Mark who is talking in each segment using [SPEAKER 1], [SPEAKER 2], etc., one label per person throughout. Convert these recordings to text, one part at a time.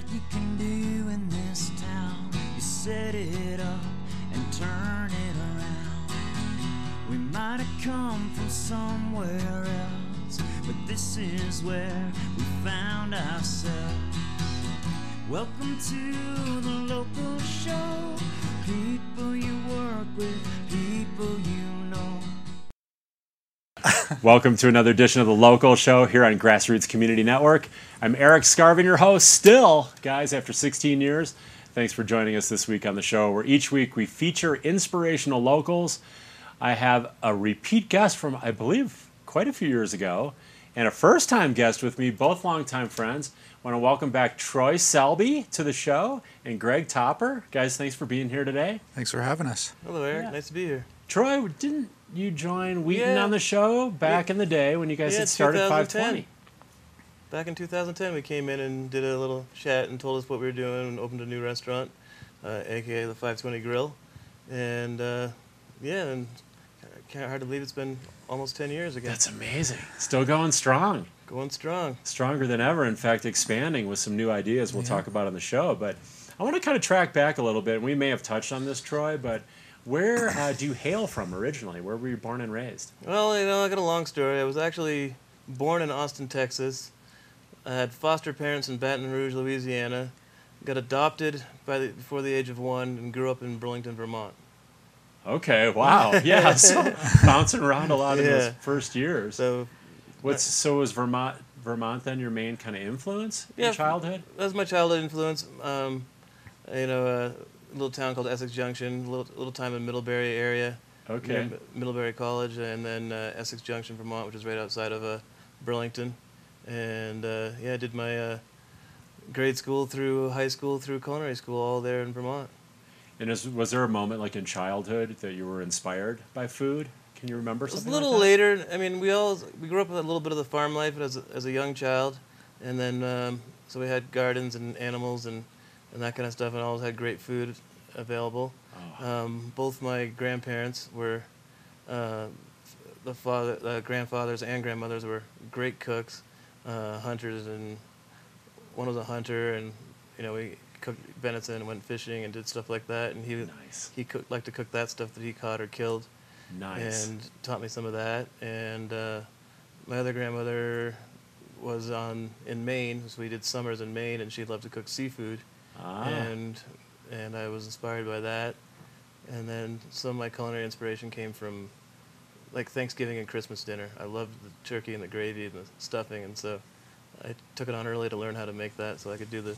[SPEAKER 1] what you can do in this town. You set it up and turn it around. We might have come from somewhere else, but this is where we found ourselves. Welcome to the local show. People you work with, people you.
[SPEAKER 2] Welcome to another edition of the Local Show here on Grassroots Community Network. I'm Eric Skarvan, your host, still, guys, after 16 years. Thanks for joining us this week on the show, where each week we feature inspirational locals. I have a repeat guest from, I believe, quite a few years ago, and a first time guest with me, both longtime friends. I want to welcome back Troy Selby to the show and Greg Topper. Guys, thanks for being here today.
[SPEAKER 3] Thanks for having us.
[SPEAKER 4] Hello, Eric.
[SPEAKER 2] Yeah.
[SPEAKER 4] Nice to be here.
[SPEAKER 2] Troy, didn't you join Wheaton
[SPEAKER 4] Yeah.
[SPEAKER 2] on the show back in the day when you guys
[SPEAKER 4] Yeah,
[SPEAKER 2] had started 520?
[SPEAKER 4] Back in 2010, we came in and did a little chat and told us what we were doing and opened a new restaurant, uh, aka the 520 Grill. And uh, yeah, and can't hard to believe it's been almost 10 years again.
[SPEAKER 2] That's amazing. Still going strong.
[SPEAKER 4] Going strong.
[SPEAKER 2] Stronger than ever. In fact, expanding with some new ideas we'll talk about on the show. But I want to kind of track back a little bit. We may have touched on this, Troy, but where uh, do you hail from originally? Where were you born and raised?
[SPEAKER 4] Well, you know, I got a long story. I was actually born in Austin, Texas. I had foster parents in Baton Rouge, Louisiana. Got adopted by the, before the age of one and grew up in Burlington, Vermont.
[SPEAKER 2] Okay, wow. Yeah, so bouncing around a lot in those first years.
[SPEAKER 4] So
[SPEAKER 2] What's so was Vermont Vermont then your main kind of influence
[SPEAKER 4] Yeah.
[SPEAKER 2] in childhood?
[SPEAKER 4] that was my childhood influence. Um, you know, a little town called Essex Junction, a little, little time in Middlebury area.
[SPEAKER 2] Okay.
[SPEAKER 4] near Middlebury College, and then uh, Essex Junction, Vermont, which is right outside of uh, Burlington. And uh, yeah, I did my uh, grade school through high school through culinary school all there in Vermont.
[SPEAKER 2] And is, was there a moment like in childhood that you were inspired by food? Can you remember something?
[SPEAKER 4] It was a little
[SPEAKER 2] like
[SPEAKER 4] later. I mean, we all we grew up with a little bit of the farm life as a, as a young child, and then um, so we had gardens and animals and, and that kind of stuff, and always had great food available.
[SPEAKER 2] Oh.
[SPEAKER 4] Um, both my grandparents were, uh, the father, uh, grandfathers and grandmothers were great cooks, uh, hunters, and one was a hunter, and you know we cooked venison and went fishing and did stuff like that, and he
[SPEAKER 2] Nice.
[SPEAKER 4] he cooked liked to cook that stuff that he caught or killed
[SPEAKER 2] Nice.
[SPEAKER 4] and taught me some of that. And uh, my other grandmother was on in Maine, so we did summers in Maine, and she loved to cook seafood,
[SPEAKER 2] ah.
[SPEAKER 4] and and I was inspired by that. And then some of my culinary inspiration came from like Thanksgiving and Christmas dinner. I loved the turkey and the gravy and the stuffing, and so I took it on early to learn how to make that, so I could do the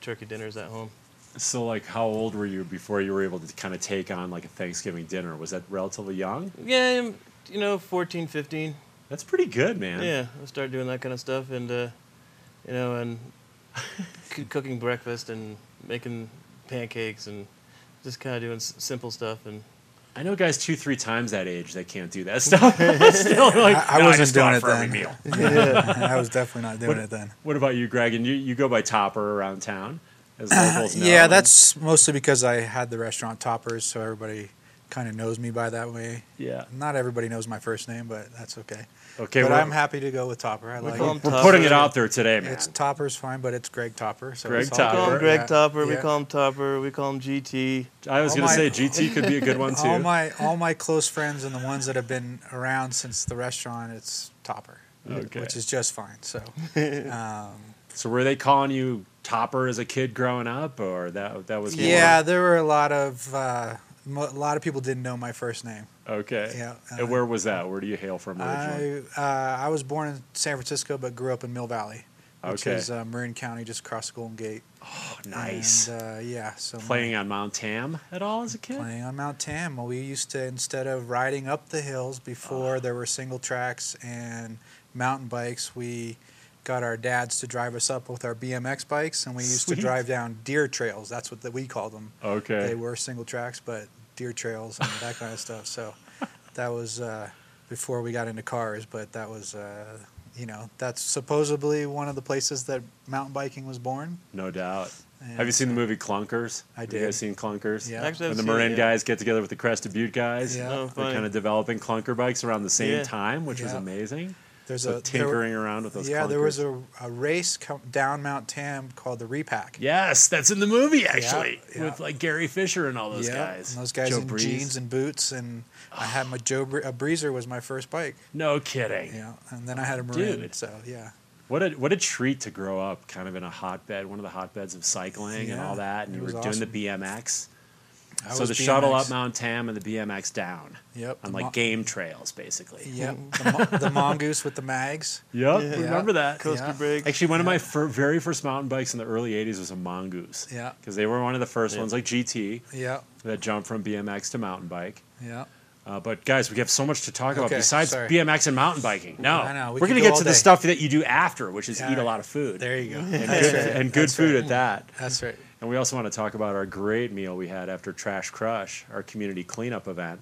[SPEAKER 4] turkey dinners at home.
[SPEAKER 2] So, like, how old were you before you were able to kind of take on like a Thanksgiving dinner? Was that relatively young?
[SPEAKER 4] Yeah, I'm, you know, 14, 15.
[SPEAKER 2] That's pretty good, man.
[SPEAKER 4] Yeah, I started doing that kind of stuff, and uh, you know, and cooking breakfast and making pancakes and just kind of doing s- simple stuff. And
[SPEAKER 2] I know guys two, three times that age that can't do that stuff. Still, like,
[SPEAKER 3] I, I
[SPEAKER 2] "No,
[SPEAKER 3] wasn't
[SPEAKER 2] just go
[SPEAKER 3] doing
[SPEAKER 2] out
[SPEAKER 3] it
[SPEAKER 2] for every
[SPEAKER 3] then.
[SPEAKER 2] meal.
[SPEAKER 3] Yeah, I was definitely not doing
[SPEAKER 2] What-
[SPEAKER 3] it then.
[SPEAKER 2] What about you, Greg? And you, you go by Topper around town, as uh, locals know.
[SPEAKER 3] Yeah, that's mostly because I had the restaurant Toppers, so everybody kind of knows me by that way.
[SPEAKER 2] yeah.
[SPEAKER 3] Not everybody knows my first name, but that's okay.
[SPEAKER 2] Okay,
[SPEAKER 3] but
[SPEAKER 2] we're,
[SPEAKER 3] I'm happy to go with Topper. I like
[SPEAKER 4] call
[SPEAKER 3] it.
[SPEAKER 2] we're
[SPEAKER 4] Topper.
[SPEAKER 2] putting it out there today, man.
[SPEAKER 3] It's Topper's fine, but it's Greg Topper. So
[SPEAKER 2] Greg
[SPEAKER 3] it's all
[SPEAKER 4] we call him
[SPEAKER 2] Topper.
[SPEAKER 4] Greg
[SPEAKER 3] Yeah.
[SPEAKER 4] Topper. We
[SPEAKER 3] Yeah.
[SPEAKER 4] call him Topper. We call him GT.
[SPEAKER 2] I was
[SPEAKER 3] all
[SPEAKER 2] going to
[SPEAKER 3] my-
[SPEAKER 2] say GT could be a good one too.
[SPEAKER 3] All my all my close friends and the ones that have been around since the restaurant, it's Topper,
[SPEAKER 2] Okay.
[SPEAKER 3] which is just fine. So, um,
[SPEAKER 2] so were they calling you Topper as a kid growing up, or that that was more-
[SPEAKER 3] yeah, there were a lot of uh, mo- a lot of people didn't know my first name.
[SPEAKER 2] Okay.
[SPEAKER 3] Yeah,
[SPEAKER 2] and
[SPEAKER 3] uh,
[SPEAKER 2] where was that? Where do you hail from originally?
[SPEAKER 3] I uh, I was born in San Francisco, but grew up in Mill Valley, which
[SPEAKER 2] Okay.
[SPEAKER 3] is uh, Marin County, just across the Golden Gate.
[SPEAKER 2] oh, nice.
[SPEAKER 3] And, uh, yeah, so my-
[SPEAKER 2] Playing on Mount Tam at all as a kid?
[SPEAKER 3] playing on Mount Tam. Well, we used to instead of riding up the hills
[SPEAKER 2] Ah.
[SPEAKER 3] before there were single tracks and mountain bikes, we got our dads to drive us up with our BMX bikes, and we used
[SPEAKER 2] Sweet.
[SPEAKER 3] to drive down deer trails. That's what the, we called them.
[SPEAKER 2] Okay.
[SPEAKER 3] They were single tracks, but deer trails and that kind of stuff. So that was uh, before we got into cars, but that was. Uh, you know, that's supposedly one of the places that mountain biking was born.
[SPEAKER 2] No doubt.
[SPEAKER 3] And
[SPEAKER 2] Have you seen the movie Klunkerz?
[SPEAKER 3] I
[SPEAKER 2] Have you guys seen Klunkerz?
[SPEAKER 3] Yeah.
[SPEAKER 4] Actually,
[SPEAKER 2] When the
[SPEAKER 4] seen it,
[SPEAKER 2] Marin
[SPEAKER 4] yeah.
[SPEAKER 2] guys get together with the Crested Butte guys,
[SPEAKER 3] Yeah.
[SPEAKER 4] Oh,
[SPEAKER 2] they're kind of developing clunker bikes around the same
[SPEAKER 4] Yeah.
[SPEAKER 2] time, which was amazing.
[SPEAKER 3] There's
[SPEAKER 2] so
[SPEAKER 3] a there-
[SPEAKER 2] tinkering around with those.
[SPEAKER 3] yeah, there was a, a race down Mount Tam called the Repack.
[SPEAKER 2] Yes, that's in the movie actually,
[SPEAKER 3] yeah.
[SPEAKER 2] with like Gary Fisher and all those
[SPEAKER 3] Yeah,
[SPEAKER 2] guys.
[SPEAKER 3] and those guys
[SPEAKER 2] Joe
[SPEAKER 3] in
[SPEAKER 2] Breeze.
[SPEAKER 3] jeans and boots, and I had my Joe Bre- a Breezer was my first bike.
[SPEAKER 2] No kidding.
[SPEAKER 3] Yeah, and then I had a Marin.
[SPEAKER 2] Dude.
[SPEAKER 3] So yeah,
[SPEAKER 2] What a what a treat to grow up kind of in a hotbed, one of the hotbeds of cycling and all that, and you were
[SPEAKER 3] was
[SPEAKER 2] doing the BMX.
[SPEAKER 3] I
[SPEAKER 2] so
[SPEAKER 3] was
[SPEAKER 2] the shuttle up Mount Tam and the BMX down
[SPEAKER 3] Yep,
[SPEAKER 2] on like
[SPEAKER 3] mo-
[SPEAKER 2] game trails, basically.
[SPEAKER 3] Yep, the, mo- the mongoose with the mags.
[SPEAKER 2] Yep,
[SPEAKER 4] Yeah.
[SPEAKER 2] remember that.
[SPEAKER 4] Coaster
[SPEAKER 3] Yeah.
[SPEAKER 4] brake.
[SPEAKER 2] Actually, one of my fir- very first mountain bikes in the early '80s was a Mongoose.
[SPEAKER 3] Yeah.
[SPEAKER 2] because they were one of the first
[SPEAKER 4] Yeah.
[SPEAKER 2] ones, like GT,
[SPEAKER 3] Yeah,
[SPEAKER 2] that jumped from BMX to mountain bike.
[SPEAKER 3] yeah.
[SPEAKER 2] Uh, but guys, we have so much to talk about besides
[SPEAKER 3] sorry.
[SPEAKER 2] BMX and mountain biking. No,
[SPEAKER 3] I know, we
[SPEAKER 2] are going to
[SPEAKER 3] go
[SPEAKER 2] get
[SPEAKER 3] all
[SPEAKER 2] to the stuff that you do after, which is
[SPEAKER 3] Yeah.
[SPEAKER 2] eat a lot of food
[SPEAKER 3] There you go.
[SPEAKER 2] and
[SPEAKER 3] That's
[SPEAKER 2] good,
[SPEAKER 3] right.
[SPEAKER 2] and good food
[SPEAKER 3] right.
[SPEAKER 2] at that.
[SPEAKER 3] That's right.
[SPEAKER 2] And we also want to talk about our great meal we had after Trash Crush, our community cleanup event.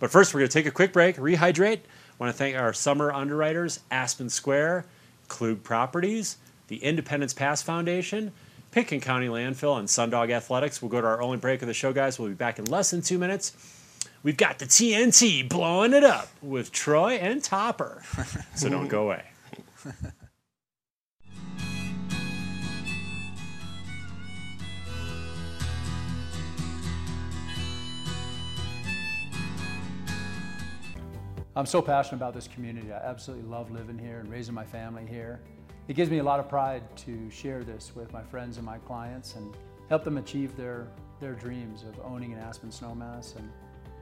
[SPEAKER 2] But first, we're going to take a quick break, rehydrate. I want to thank our summer underwriters, Aspen Square, Klug Properties, the Independence Pass Foundation, Pitkin County Landfill, and Sundog Athletics. We'll go to our only break of the show, guys. We'll be back in less than two minutes. We've got the TNT blowing it up with Troy and Topper. So don't go away.
[SPEAKER 5] I'm so passionate about this community. I absolutely love living here and raising my family here. It gives me a lot of pride to share this with my friends and my clients and help them achieve their, their dreams of owning an Aspen Snowmass and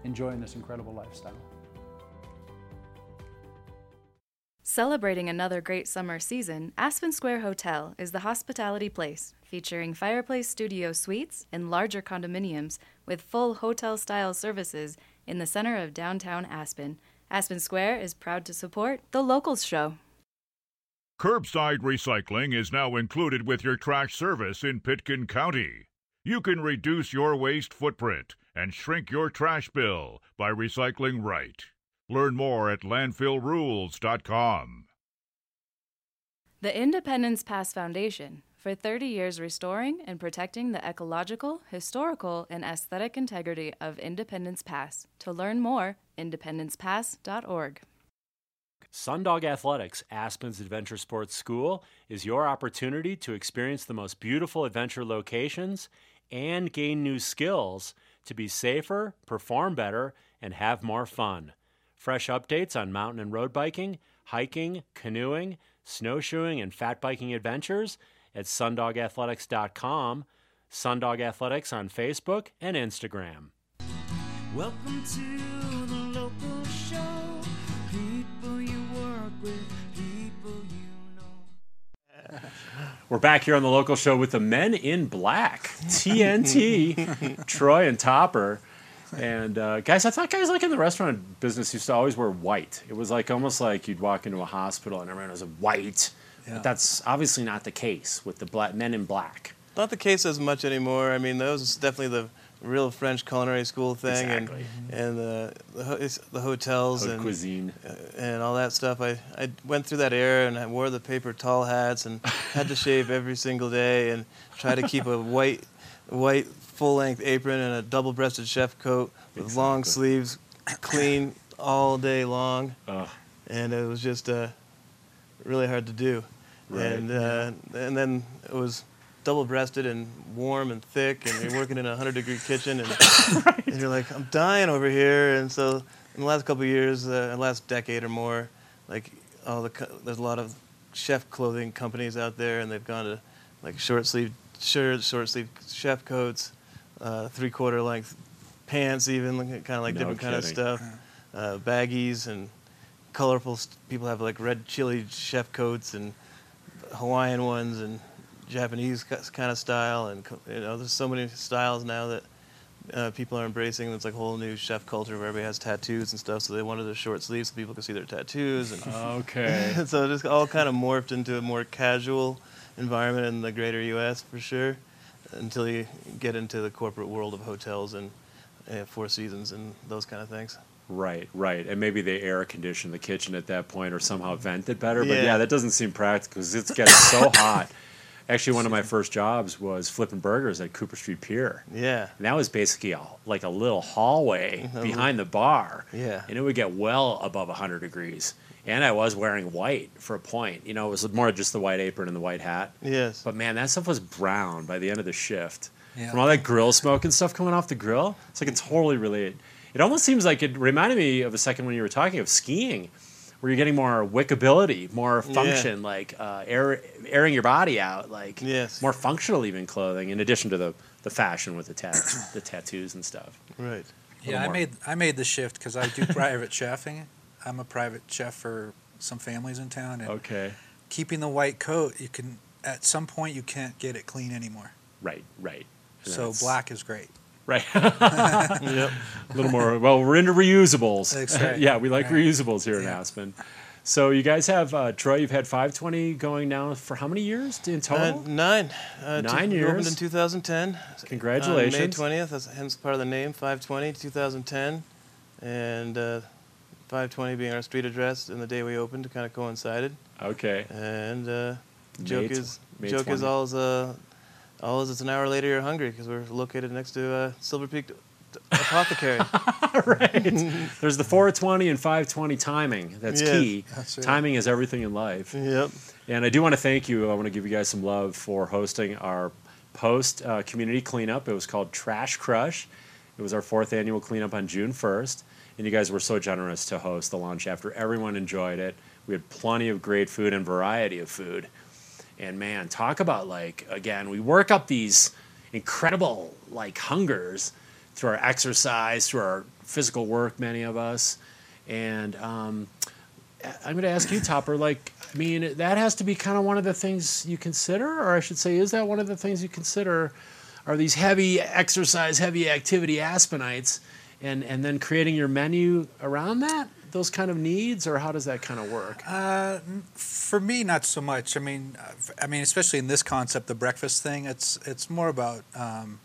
[SPEAKER 5] enjoying this incredible lifestyle.
[SPEAKER 6] Celebrating another great summer season, Aspen Square Hotel is the hospitality place featuring fireplace studio suites and larger condominiums with full hotel style services in the center of downtown Aspen. Aspen Square is proud to support the Locals Show.
[SPEAKER 7] Curbside recycling is now included with your trash service in Pitkin County. You can reduce your waste footprint and shrink your trash bill by recycling right. Learn more at landfillrules.com.
[SPEAKER 6] The Independence Pass Foundation, for 30 years restoring and protecting the ecological, historical, and aesthetic integrity of Independence Pass. To learn more, independencepass.org.
[SPEAKER 2] Sundog Athletics, Aspen's Adventure Sports School, is your opportunity to experience the most beautiful adventure locations and gain new skills to be safer, perform better, and have more fun. Fresh updates on mountain and road biking, hiking, canoeing, snowshoeing, and fat biking adventures at sundogathletics.com, Sundog Athletics on Facebook and Instagram.
[SPEAKER 1] Welcome to
[SPEAKER 2] We're back here on the local show with the Men in Black, TNT, Troy and Topper. And uh, guys, I thought guys like in the restaurant business used to always wear white. It was like almost like you'd walk into a hospital and everyone was white.
[SPEAKER 3] Yeah.
[SPEAKER 2] But that's obviously not the case with the black men in black.
[SPEAKER 4] Not the case as much anymore. I mean, those definitely the real French culinary school thing,
[SPEAKER 2] Exactly.
[SPEAKER 4] and and the the, the hotels
[SPEAKER 2] Haute
[SPEAKER 4] and
[SPEAKER 2] cuisine.
[SPEAKER 4] uh, and all that stuff. I, I went through that era and I wore the paper tall hats and had to shave every single day and try to keep a white white full length apron and a double breasted chef coat with long sleeves, clean all day long,
[SPEAKER 2] Ugh.
[SPEAKER 4] and it was just uh, really hard to do.
[SPEAKER 2] Right.
[SPEAKER 4] And uh, and then it was double breasted and warm and thick, and you're working in a hundred degree kitchen, and, and you're like, I'm dying over here. And so in the last couple of years, uh, the last decade or more, like all the co- there's a lot of chef clothing companies out there, and they've gone to like short sleeve shirts, short sleeve chef coats, uh, three quarter length pants, even kind of like
[SPEAKER 2] No
[SPEAKER 4] different kind of stuff, uh, baggies and colorful. St- people have like red chili chef coats and Hawaiian ones and Japanese kind of style, and you know, there's so many styles now that uh, people are embracing. It's like a whole new chef culture where everybody has tattoos and stuff. So they wanted a short sleeves so people could see their tattoos, and
[SPEAKER 2] Okay.
[SPEAKER 4] so it just all kind of morphed into a more casual environment in the greater U.S. for sure, until you get into the corporate world of hotels and uh, Four Seasons and those kind of things.
[SPEAKER 2] Right, right. And maybe they air condition the kitchen at that point or somehow vent it better. But
[SPEAKER 4] Yeah.
[SPEAKER 2] yeah, that doesn't seem practical because it's getting so hot. Actually, one of my first jobs was flipping burgers at Cooper Street Pier.
[SPEAKER 4] Yeah.
[SPEAKER 2] And that was basically a, like a little hallway behind the bar.
[SPEAKER 4] Yeah.
[SPEAKER 2] And it would get well above 100 degrees. And I was wearing white for a point. You know, it was more just the white apron and the white hat.
[SPEAKER 4] Yes.
[SPEAKER 2] But man, that stuff was brown by the end of the shift.
[SPEAKER 3] Yeah.
[SPEAKER 2] From all that grill smoke and stuff coming off the grill, it's like it totally related. It almost seems like it reminded me of a second when you were talking of skiing, where you're getting more wickability, more function, like uh, air, airing your body out, like
[SPEAKER 4] Yes.
[SPEAKER 2] more functional even clothing, in addition to the, the fashion with the tat- the tattoos and stuff.
[SPEAKER 4] Right.
[SPEAKER 3] Yeah, I
[SPEAKER 2] more.
[SPEAKER 3] made I made the shift because I do private chefing. I'm a private chef for some families in town, and
[SPEAKER 2] Okay.
[SPEAKER 3] keeping the white coat, you can at some point you can't get it clean anymore.
[SPEAKER 2] Right, right. And
[SPEAKER 3] So black is great.
[SPEAKER 2] Right.
[SPEAKER 4] Yep.
[SPEAKER 2] a little more. Well, we're into reusables.
[SPEAKER 3] Right.
[SPEAKER 2] yeah, we like
[SPEAKER 3] Right.
[SPEAKER 2] reusables here in Aspen. So you guys have uh, Troy. You've had 520 going now for how many years in
[SPEAKER 4] Uh,
[SPEAKER 2] total?
[SPEAKER 4] nine. Uh, two-
[SPEAKER 2] Nine
[SPEAKER 4] we Opened in 2010.
[SPEAKER 2] Congratulations.
[SPEAKER 4] On May 20th. That's hence part of the name, 520, 2010. And uh, 520 being our street address and the day we opened kind of coincided.
[SPEAKER 2] Okay.
[SPEAKER 4] And uh, joke
[SPEAKER 2] tw-
[SPEAKER 4] is
[SPEAKER 2] May
[SPEAKER 4] joke
[SPEAKER 2] 20.
[SPEAKER 4] is all is it's an hour later you're hungry because we're located next to uh, Silver Peak Apothecary.
[SPEAKER 2] right. There's the 420 and 520 timing. That's
[SPEAKER 4] Yes.
[SPEAKER 2] key.
[SPEAKER 3] That's right.
[SPEAKER 2] Timing is everything in life.
[SPEAKER 4] yep.
[SPEAKER 2] And I do want to thank you. I want to give you guys some love for hosting our post uh, community cleanup. It was called Trash Crush. It was our fourth annual cleanup on June 1st. And you guys were so generous to host the lunch after everyone enjoyed it. We had plenty of great food and variety of food. And man, talk about like, again, we work up these incredible like hungers through our exercise, through our physical work, many of us. And um, I'm going to ask you, Topper. Like, I mean, that has to be kind of one of the things you consider, or I should say, is that one of the things you consider? Are these heavy exercise, heavy activity Aspenites, and and then creating your menu around that, those kind of needs, or how does that kind of work?
[SPEAKER 3] Uh, for me, not so much. I mean, uh, I mean, especially in this concept, the breakfast thing. It's it's more about um,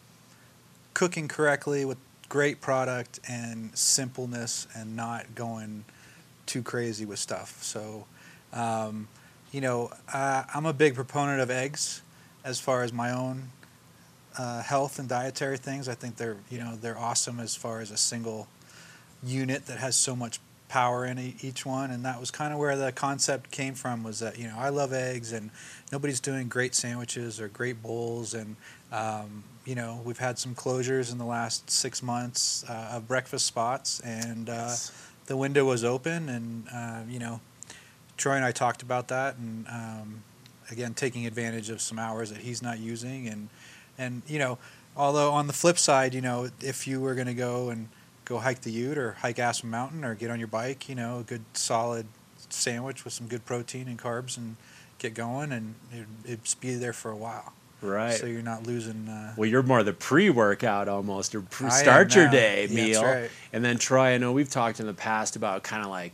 [SPEAKER 3] cooking correctly with great product and simpleness, and not going too crazy with stuff. So, um, you know, uh, I'm a big proponent of eggs, as far as my own uh, health and dietary things. I think they're you know they're awesome as far as a single unit that has so much power in each one and that was kind of where the concept came from was that you know i love eggs and nobody's doing great sandwiches or great bowls and um, you know we've had some closures in the last six months uh, of breakfast spots and uh, the window was open and uh, you know troy and i talked about that and um, again taking advantage of some hours that he's not using and and you know although on the flip side you know if you were going to go and go hike the Ute or hike Aspen Mountain or get on your bike, you know, a good solid sandwich with some good protein and carbs and get going and it'd, be there for a while.
[SPEAKER 2] Right.
[SPEAKER 3] So you're not losing. Uh,
[SPEAKER 2] well, you're more the pre-workout almost, or pre- start your day
[SPEAKER 3] Yeah, that's
[SPEAKER 2] meal.
[SPEAKER 3] right.
[SPEAKER 2] And then Troy, I know we've talked in the past about kind of like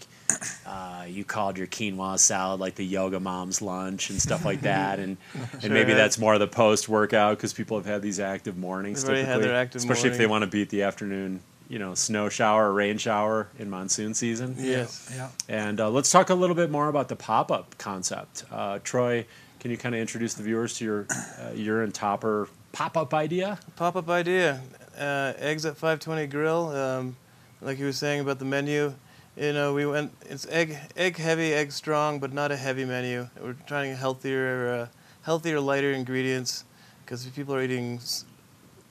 [SPEAKER 2] uh, you called your quinoa salad like the yoga mom's lunch and stuff like that, and and
[SPEAKER 4] Sure,
[SPEAKER 2] maybe
[SPEAKER 4] yeah.
[SPEAKER 2] that's more of the post-workout because people have had these active mornings.
[SPEAKER 4] They've had
[SPEAKER 2] typically,
[SPEAKER 4] their active
[SPEAKER 2] especially if they want to beat the afternoon, you know, snow shower or rain shower in monsoon season.
[SPEAKER 4] Yes.
[SPEAKER 3] yeah.
[SPEAKER 2] And uh, let's talk a little bit more about the pop-up concept. Uh, Troy, can you kind of introduce the viewers to your uh, your and Topper pop-up idea?
[SPEAKER 4] Pop up idea. Uh, eggs at 520 Grill. Um, like you were saying about the menu, you know, we went. It's egg egg heavy, egg strong, but not a heavy menu. We're trying healthier, uh, healthier, lighter ingredients because people are eating.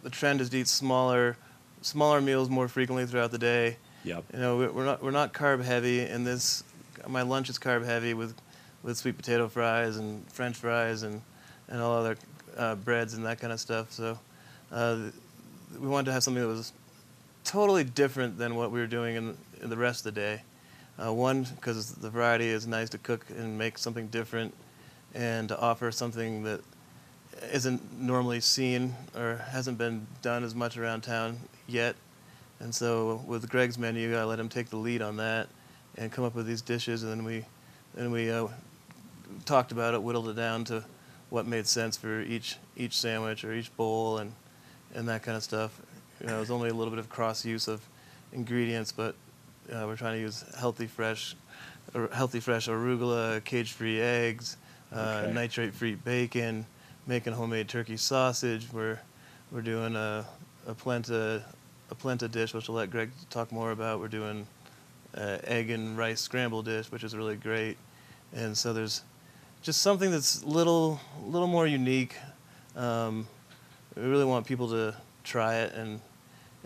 [SPEAKER 4] The trend is to eat smaller, smaller meals more frequently throughout the day.
[SPEAKER 2] Yep.
[SPEAKER 4] You know, we- we're not we're not carb heavy, and this my lunch is carb heavy with with sweet potato fries and French fries and and all other uh, breads and that kind of stuff. So uh, we wanted to have something that was totally different than what we were doing in, in the rest of the day. Uh, one, because the variety is nice to cook and make something different, and to offer something that isn't normally seen or hasn't been done as much around town yet. And so with Greg's menu, I let him take the lead on that and come up with these dishes, and then we, then we uh, talked about it, whittled it down to what made sense for each each sandwich or each bowl, and and that kind of stuff. You know, it was only a little bit of cross use of ingredients, but uh, we're trying to use healthy, fresh, or healthy, fresh arugula, cage-free eggs, uh,
[SPEAKER 2] Okay.
[SPEAKER 4] nitrate-free bacon, making homemade turkey sausage. We're we're doing a a polenta a polenta dish, which I'll let Greg talk more about. We're doing uh, egg and rice scramble dish, which is really great. And so there's just something that's little little more unique. Um, we really want people to try it, and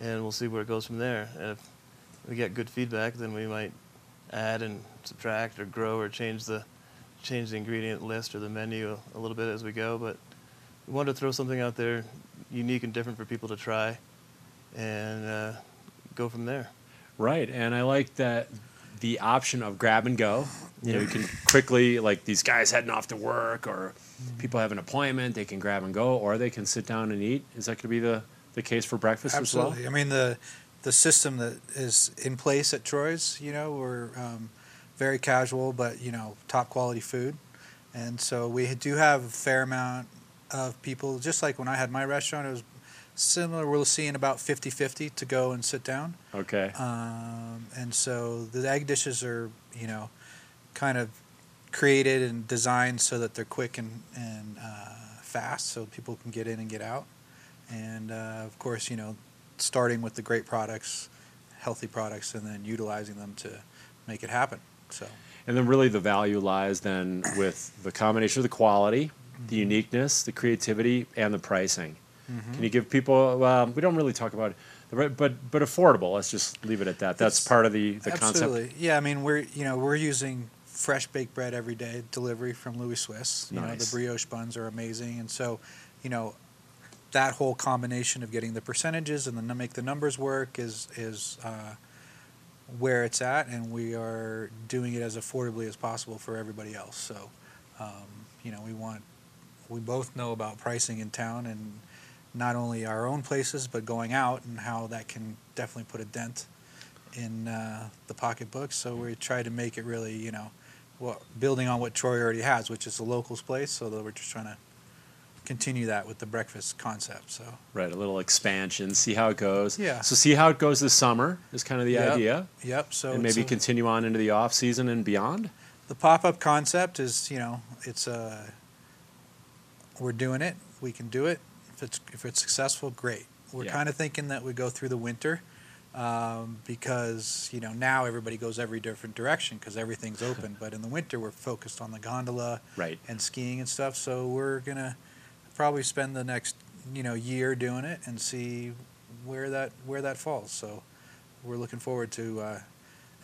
[SPEAKER 4] and we'll see where it goes from there. And if we get good feedback, then we might add and subtract or grow or change the change the ingredient list or the menu a, a little bit as we go. But we wanted to throw something out there unique and different for people to try, and uh, go from there.
[SPEAKER 2] Right, and I like that the option of grab and go. You know, you can quickly like these guys heading off to work or people have an appointment, they can grab and go, or they can sit down and eat. Is that going to be the, the case for breakfast
[SPEAKER 3] Absolutely.
[SPEAKER 2] as well?
[SPEAKER 3] I mean the the system that is in place at Troy's, you know, we're um, very casual, but you know, top quality food, and so we do have a fair amount of people. Just like when I had my restaurant, it was similar. We're seeing about 50-50 to go and sit down,
[SPEAKER 2] Okay.
[SPEAKER 3] um, and so the egg dishes are, you know, kind of created and designed so that they're quick and and uh, fast, so people can get in and get out. And uh, of course, you know, starting with the great products, healthy products, and then utilizing them to make it happen. So
[SPEAKER 2] And then really the value lies then with the combination of the quality, the uniqueness, the creativity, and the pricing. Can you give people? Well, we don't really talk about, it, but but affordable. Let's just leave it at that. That's
[SPEAKER 3] It's-
[SPEAKER 2] part of the the
[SPEAKER 3] absolutely,
[SPEAKER 2] concept.
[SPEAKER 3] yeah. I mean, we're you know we're using fresh baked bread every day delivery from Louis Swiss. You know,
[SPEAKER 2] Nice.
[SPEAKER 3] the brioche buns are amazing, and so you know that whole combination of getting the percentages and then make the numbers work is is uh, where it's at, and we are doing it as affordably as possible for everybody else. So, um, you know, we want we both know about pricing in town and not only our own places but going out and how that can definitely put a dent in uh, the pocketbooks. So we try to make it really, you know, what building on what Troy already has, which is a locals place. So we're just trying to continue that with the breakfast concept. So
[SPEAKER 2] Right, a little expansion, see how it goes.
[SPEAKER 3] Yeah.
[SPEAKER 2] So see how it goes this summer is kind of the
[SPEAKER 3] Yep.
[SPEAKER 2] idea,
[SPEAKER 3] yep. So
[SPEAKER 2] and maybe
[SPEAKER 3] a-
[SPEAKER 2] continue on into the off season and beyond.
[SPEAKER 3] the pop-up concept is you know it's uh, we're doing it we can do it if it's if it's successful great. We're
[SPEAKER 2] Yeah.
[SPEAKER 3] kind of thinking that we go through the winter um, because you know now everybody goes every different direction because everything's open. But in the winter we're focused on the gondola
[SPEAKER 2] Right.
[SPEAKER 3] and skiing and stuff. So we're gonna probably spend the next you know year doing it and see where that where that falls. So we're looking forward to uh,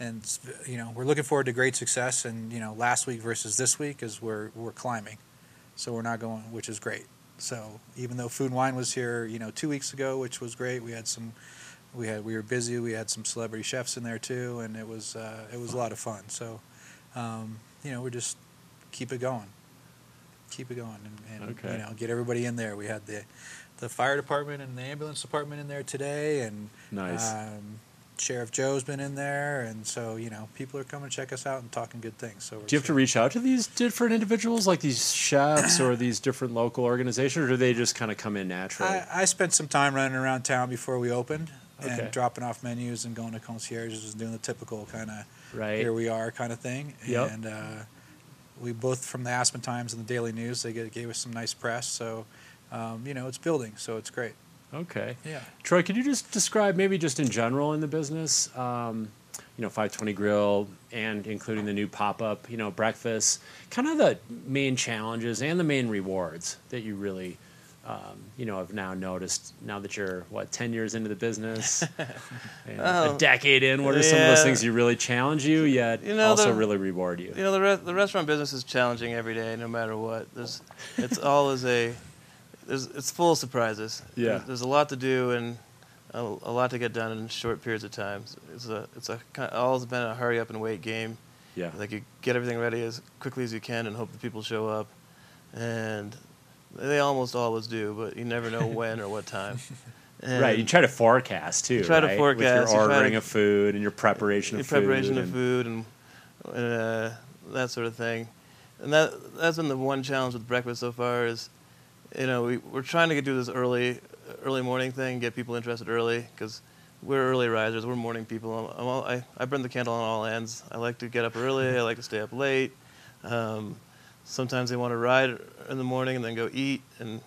[SPEAKER 3] and you know we're looking forward to great success. And you know last week versus this week is we're we're climbing. So we're not going which is great so even though food and wine was here you know two weeks ago which was great we had some we had we were busy we had some celebrity chefs in there too and it was uh, it was a lot of fun so um, you know we're just keep it going keep it going and, and
[SPEAKER 2] Okay.
[SPEAKER 3] you know get everybody in there we had the the fire department and the ambulance department in there today and
[SPEAKER 2] Nice.
[SPEAKER 3] um, Sheriff Joe's been in there, and so you know people are coming to check us out and talking good things. So we're
[SPEAKER 2] Do you have to reach out to these different individuals, like these chefs or these different local organizations, or do they just kind of come in naturally?
[SPEAKER 3] I, I spent some time running around town before we opened
[SPEAKER 2] Okay.
[SPEAKER 3] and dropping off menus and going to concierges and doing the typical kind of
[SPEAKER 2] right.
[SPEAKER 3] here we are kind of thing.
[SPEAKER 2] Yep.
[SPEAKER 3] And uh, we both from the Aspen Times and the Daily News they gave, gave us some nice press. So um, you know it's building, so it's great.
[SPEAKER 2] Okay.
[SPEAKER 3] Yeah.
[SPEAKER 2] Troy, could you just describe maybe just in general in the business, um, you know, 520 Grill and including the new pop up, you know, breakfast, kind of the main challenges and the main rewards that you really, um, you know, have now noticed now that you're, what, 10 years into the business, and
[SPEAKER 4] Oh,
[SPEAKER 2] a decade in? What are some of those things you really challenge you, yet
[SPEAKER 4] You know,
[SPEAKER 2] also
[SPEAKER 4] the-
[SPEAKER 2] really reward you?
[SPEAKER 4] You know, the, re- the restaurant business is challenging every day, no matter what. There's, it's always a, there's, it's full of surprises.
[SPEAKER 2] Yeah.
[SPEAKER 4] There's, there's a lot to do and a, a lot to get done in short periods of time. It's a, it's a, kind always been a hurry up and wait game.
[SPEAKER 2] Yeah.
[SPEAKER 4] Like you get everything ready as quickly as you can and hope the people show up, and they almost always do, but you never know when or what time.
[SPEAKER 2] Right, you try to forecast too.
[SPEAKER 4] You try to
[SPEAKER 2] right?
[SPEAKER 4] forecast, you
[SPEAKER 2] with your
[SPEAKER 4] to-
[SPEAKER 2] ordering of food and your preparation
[SPEAKER 4] your
[SPEAKER 2] of food.
[SPEAKER 4] Your preparation of
[SPEAKER 2] and-
[SPEAKER 4] food and uh, that sort of thing. And that that's been the one challenge with breakfast so far is, you know, we we're trying to do this early early morning thing, get people interested early because we're early risers, we're morning people. I'm, I'm all, I I burn the candle on all ends. I like to get up early. I like to stay up late. Um, sometimes they want to ride in the morning and then go eat, and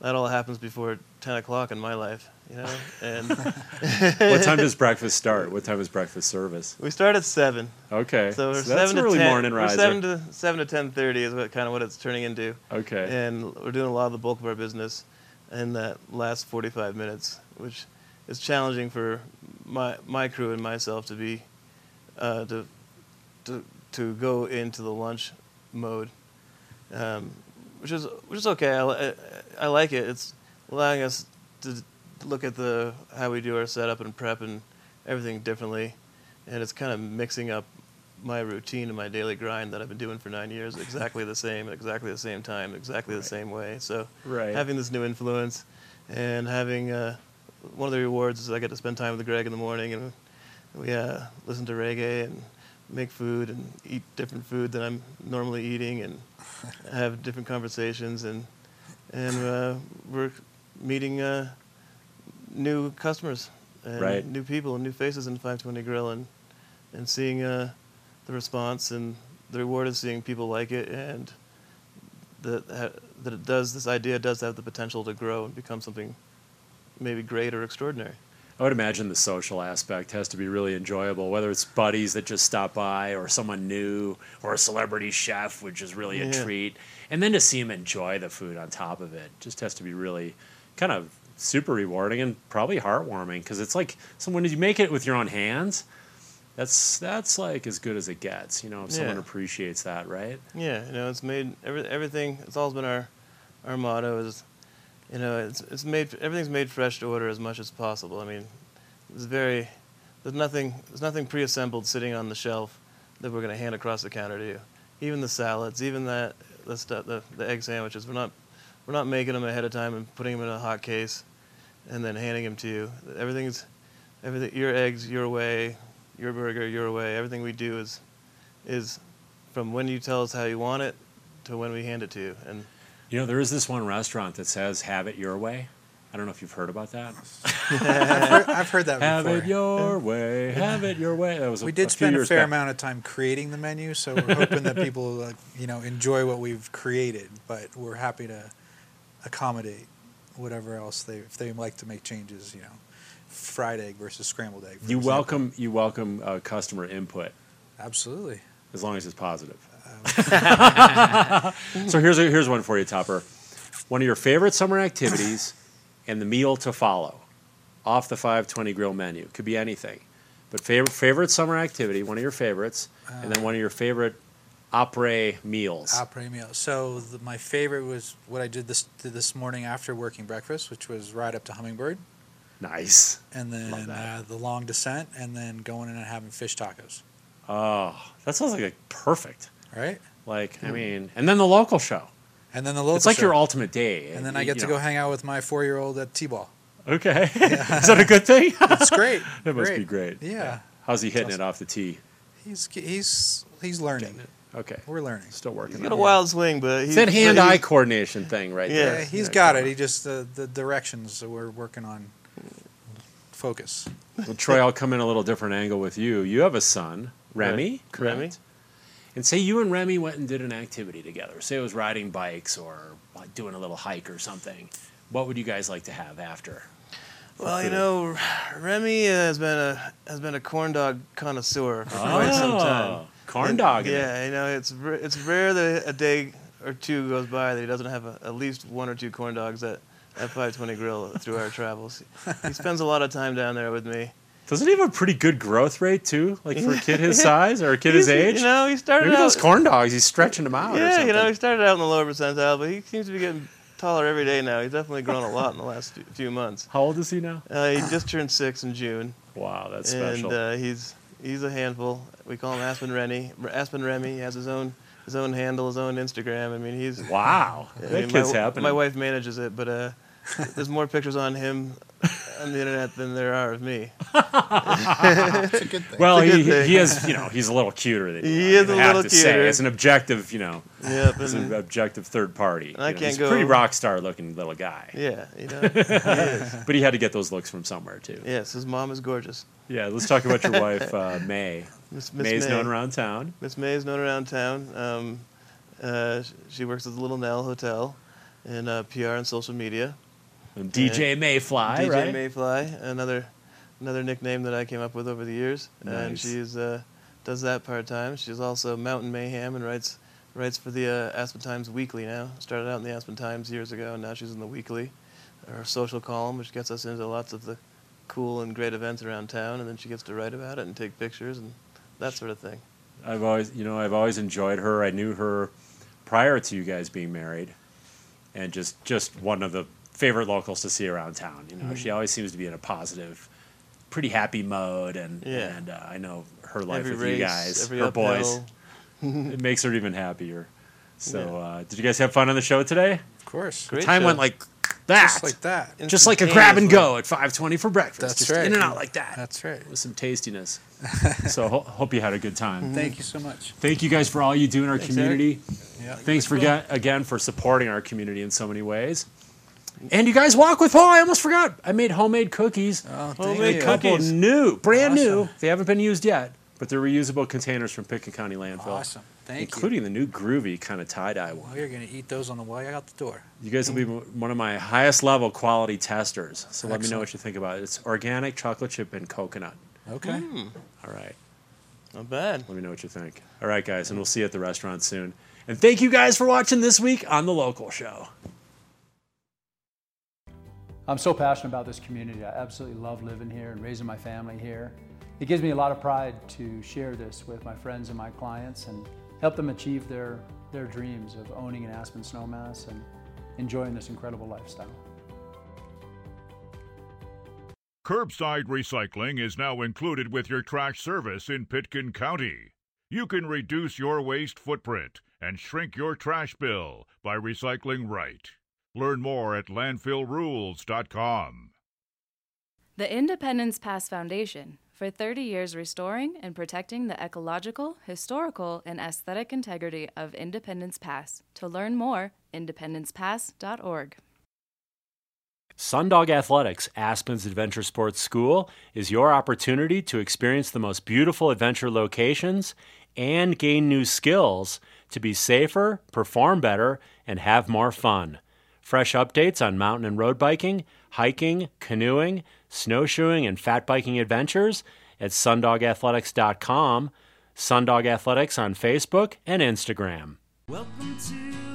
[SPEAKER 4] that all happens before 10 o'clock in my life, you know. And
[SPEAKER 2] what time does breakfast start? What time is breakfast service?
[SPEAKER 4] we start at seven,
[SPEAKER 2] Okay,
[SPEAKER 4] so we're
[SPEAKER 2] that's
[SPEAKER 4] seven to
[SPEAKER 2] early
[SPEAKER 4] 10.
[SPEAKER 2] morning riser.
[SPEAKER 4] seven to seven to 10:30 is what kind of what it's turning into,
[SPEAKER 2] okay,
[SPEAKER 4] and we're doing a lot of the bulk of our business in that last 45 minutes, which is challenging for my my crew and myself to be uh, to to to go into the lunch mode, um, which is which is okay. I, I, I like it. It's allowing us to look at the how we do our setup and prep and everything differently, and it's kind of mixing up my routine and my daily grind that I've been doing for nine years, exactly the same, exactly the same time, exactly the same way. So
[SPEAKER 2] right.
[SPEAKER 4] having this new influence and having uh, one of the rewards is I get to spend time with Greg in the morning and we uh, listen to reggae and make food and eat different food than I'm normally eating and have different conversations and and uh, we're meeting uh, new customers and
[SPEAKER 2] Right.
[SPEAKER 4] new people and new faces in 520 Grill and and seeing uh, the response and the reward of seeing people like it and that that it does this idea does have the potential to grow and become something maybe great or extraordinary.
[SPEAKER 2] I would imagine the social aspect has to be really enjoyable, whether it's buddies that just stop by, or someone new, or a celebrity chef, which is really a
[SPEAKER 4] Yeah.
[SPEAKER 2] treat. And then to see them enjoy the food on top of it just has to be really kind of super rewarding and probably heartwarming because it's like someone you make it with your own hands. That's that's like as good as it gets, you know. If someone
[SPEAKER 4] Yeah.
[SPEAKER 2] appreciates that, right?
[SPEAKER 4] Yeah, you know, it's made every, everything. It's always been our our motto is, you know, it's it's made everything's made fresh to order as much as possible. I mean, it's very there's nothing there's nothing pre-assembled sitting on the shelf that we're gonna hand across the counter to you. Even the salads, even that the stuff the, the egg sandwiches, we're not we're not making them ahead of time and putting them in a hot case, and then handing them to you. Everything's everything your eggs your way, your burger your way. Everything we do is is from when you tell us how you want it to when we hand it to you. And
[SPEAKER 2] You know, there is this one restaurant that says "Have it your way." I don't know if you've heard about that.
[SPEAKER 3] I've, heard, I've heard that
[SPEAKER 2] Have
[SPEAKER 3] before.
[SPEAKER 2] it your way. Have it your way. That was
[SPEAKER 3] we
[SPEAKER 2] a
[SPEAKER 3] did
[SPEAKER 2] few
[SPEAKER 3] spend a fair
[SPEAKER 2] back.
[SPEAKER 3] amount of time creating the menu, so we're hoping that people, uh, you know, enjoy what we've created. But we're happy to accommodate whatever else they, if they like to make changes. You know, fried egg versus scrambled egg.
[SPEAKER 2] You
[SPEAKER 3] example.
[SPEAKER 2] welcome you welcome uh, customer input
[SPEAKER 3] Absolutely.
[SPEAKER 2] as long as it's positive.
[SPEAKER 3] Uh,
[SPEAKER 2] so here's a, here's one for you, Topper. One of your favorite summer activities and the meal to follow off the 520 grill menu could be anything, but favorite favorite summer activity, one of your favorites, and then one of your favorite après meals.
[SPEAKER 3] Après meal. So the, my favorite was what I did this did this morning after working breakfast, which was ride up to Hummingbird,
[SPEAKER 2] nice.
[SPEAKER 3] and then uh, the long descent, and then going in and having fish tacos.
[SPEAKER 2] Oh, that sounds like a perfect.
[SPEAKER 3] Right.
[SPEAKER 2] Like I mean, and then the local show.
[SPEAKER 3] And then the local.
[SPEAKER 2] it's like
[SPEAKER 3] show.
[SPEAKER 2] your ultimate day.
[SPEAKER 3] And then I get to
[SPEAKER 2] know.
[SPEAKER 3] go hang out with my four year old at T ball.
[SPEAKER 2] Okay, is that a good thing?
[SPEAKER 3] It's great.
[SPEAKER 2] That must be great.
[SPEAKER 3] Yeah.
[SPEAKER 2] How's he hitting
[SPEAKER 3] awesome.
[SPEAKER 2] it off the tee?
[SPEAKER 3] He's he's he's learning.
[SPEAKER 2] Okay.
[SPEAKER 3] We're learning.
[SPEAKER 2] Still working.
[SPEAKER 4] he's got
[SPEAKER 2] on
[SPEAKER 4] a
[SPEAKER 2] it.
[SPEAKER 4] wild swing, but he's
[SPEAKER 2] It's that hand-eye
[SPEAKER 4] he's-
[SPEAKER 2] coordination thing right
[SPEAKER 4] Yeah.
[SPEAKER 2] there.
[SPEAKER 3] Yeah, he's
[SPEAKER 2] Yeah,
[SPEAKER 3] got it.
[SPEAKER 2] on.
[SPEAKER 3] He just the the directions that we're working on. Focus.
[SPEAKER 2] Well, Troy, I'll come in a little different angle with you. You have a son, Remy,
[SPEAKER 4] Right.
[SPEAKER 2] correct?
[SPEAKER 4] Remy.
[SPEAKER 2] And say you and Remy went and did an activity together. Say it was riding bikes or like doing a little hike or something. What would you guys like to have after?
[SPEAKER 4] Well, you know, Remy has been a has been a corn dog connoisseur for quite some
[SPEAKER 2] oh. time. Corn
[SPEAKER 4] And,
[SPEAKER 2] dog.
[SPEAKER 4] Yeah, you know, it's it's rare that a day or two goes by that he doesn't have a, at least one or two corn dogs at at 520 Grill through our travels. He spends a lot of time down there with me.
[SPEAKER 2] Doesn't he have a pretty good growth rate too? Like for a kid his size or a kid his age?
[SPEAKER 4] You know, he started
[SPEAKER 2] Maybe
[SPEAKER 4] out.
[SPEAKER 2] those corn dogs, he's stretching them out. or
[SPEAKER 4] yeah, you know, he started out in the lower percentile, but he seems to be getting taller every day now. He's definitely grown a lot in the last few- months.
[SPEAKER 2] How old is he now?
[SPEAKER 4] Uh, he just turned six in June,
[SPEAKER 2] Wow, that's
[SPEAKER 4] and
[SPEAKER 2] special.
[SPEAKER 4] uh, he's he's a handful. We call him Aspen Remy. Aspen Remy. Has his own his own handle, his own Instagram. I mean, he's
[SPEAKER 2] wow,
[SPEAKER 4] I
[SPEAKER 2] that
[SPEAKER 4] mean,
[SPEAKER 2] kid's
[SPEAKER 4] my,
[SPEAKER 2] happening.
[SPEAKER 4] My wife manages it, but uh, there's more pictures on him on the internet than there are of me.
[SPEAKER 3] It's a good thing.
[SPEAKER 2] Well,
[SPEAKER 4] It's a
[SPEAKER 2] he,
[SPEAKER 4] thing.
[SPEAKER 2] he is, you know, he's a little cuter than you.
[SPEAKER 4] He
[SPEAKER 2] I
[SPEAKER 4] is
[SPEAKER 2] mean,
[SPEAKER 4] a
[SPEAKER 2] I have
[SPEAKER 4] little
[SPEAKER 2] to say.
[SPEAKER 4] cuter.
[SPEAKER 2] It's an objective, you know,
[SPEAKER 4] Yep,
[SPEAKER 2] it's an objective third party.
[SPEAKER 4] I
[SPEAKER 2] know,
[SPEAKER 4] can't
[SPEAKER 2] he's a pretty rock star looking little guy.
[SPEAKER 4] yeah, you know, he is.
[SPEAKER 2] But he had to get those looks from somewhere too.
[SPEAKER 4] Yes, his mom is gorgeous.
[SPEAKER 2] Yeah, let's talk about your wife, uh, May.
[SPEAKER 4] Miss, Miss
[SPEAKER 2] May's
[SPEAKER 4] May.
[SPEAKER 2] known around town.
[SPEAKER 4] Miss May is known around town. Um, Uh, she works at the Little Nell Hotel in uh, PR and social media.
[SPEAKER 2] And DJ Mayfly,
[SPEAKER 4] DJ
[SPEAKER 2] right?
[SPEAKER 4] Mayfly, another another nickname that I came up with over the years, and
[SPEAKER 2] Nice.
[SPEAKER 4] she's uh, does that part time. She's also Mountain Mayhem and writes writes for the uh, Aspen Times Weekly now. Started out in the Aspen Times years ago, and now she's in the Weekly, her social column, which gets us into lots of the cool and great events around town, and then she gets to write about it and take pictures and that sort of thing.
[SPEAKER 2] I've always, you know, I've always enjoyed her. I knew her prior to you guys being married, and just just one of the favorite locals to see around town. You know, she always seems to be in a positive, pretty happy mode, and
[SPEAKER 4] Yeah.
[SPEAKER 2] and uh, I know her life
[SPEAKER 4] every
[SPEAKER 2] with
[SPEAKER 4] race,
[SPEAKER 2] you guys, her
[SPEAKER 4] uphill.
[SPEAKER 2] boys, it makes her even happier. So,
[SPEAKER 4] Yeah.
[SPEAKER 2] uh, did you guys have fun on the show today?
[SPEAKER 3] Of course.
[SPEAKER 4] Great
[SPEAKER 2] Time
[SPEAKER 4] show.
[SPEAKER 2] went like that,
[SPEAKER 3] Just like that.
[SPEAKER 2] just like a grab and go at five twenty for breakfast.
[SPEAKER 3] That's
[SPEAKER 2] just
[SPEAKER 3] right.
[SPEAKER 2] in and out like that.
[SPEAKER 3] That's right.
[SPEAKER 2] with some tastiness. so ho- hope you had a good time.
[SPEAKER 3] Thank you so much.
[SPEAKER 2] Thank you guys for all you do in our
[SPEAKER 4] Thanks,
[SPEAKER 2] community.
[SPEAKER 3] Yeah.
[SPEAKER 2] Thanks for ga- again for supporting our community in so many ways. And you guys walk with Paul. I almost forgot. I made homemade cookies.
[SPEAKER 3] Oh,
[SPEAKER 4] Homemade
[SPEAKER 3] thank you.
[SPEAKER 2] couple
[SPEAKER 4] cookies.
[SPEAKER 2] new, brand new. They haven't been used yet, but they're reusable containers from Pitkin County landfill,
[SPEAKER 3] Awesome. Thank
[SPEAKER 2] including the new groovy kind of tie dye one.
[SPEAKER 3] Well, you're going to eat those on the way out the door.
[SPEAKER 2] You guys will be one of my highest level quality testers. So let me know what you think about it. It's organic chocolate chip and coconut.
[SPEAKER 3] Okay. Hmm.
[SPEAKER 2] All right.
[SPEAKER 4] Not bad.
[SPEAKER 2] Let me know what you think. All right, guys, and we'll see you at the restaurant soon. And thank you guys for watching this week on The Local Show.
[SPEAKER 5] I'm so passionate about this community. I absolutely love living here and raising my family here. It gives me a lot of pride to share this with my friends and my clients and help them achieve their, their dreams of owning an Aspen Snowmass and enjoying this incredible lifestyle.
[SPEAKER 7] Curbside recycling is now included with your trash service in Pitkin County. You can reduce your waste footprint and shrink your trash bill by recycling right. Learn more at landfillrules.com.
[SPEAKER 6] The Independence Pass Foundation, for 30 years restoring and protecting the ecological, historical, and aesthetic integrity of Independence Pass. To learn more, independencepass.org.
[SPEAKER 2] Sundog Athletics, Aspen's Adventure Sports School, is your opportunity to experience the most beautiful adventure locations and gain new skills to be safer, perform better, and have more fun. Fresh updates on mountain and road biking, hiking, canoeing, snowshoeing, and fat biking adventures at sundogathletics.com, Sundog Athletics on Facebook and Instagram.
[SPEAKER 1] Welcome to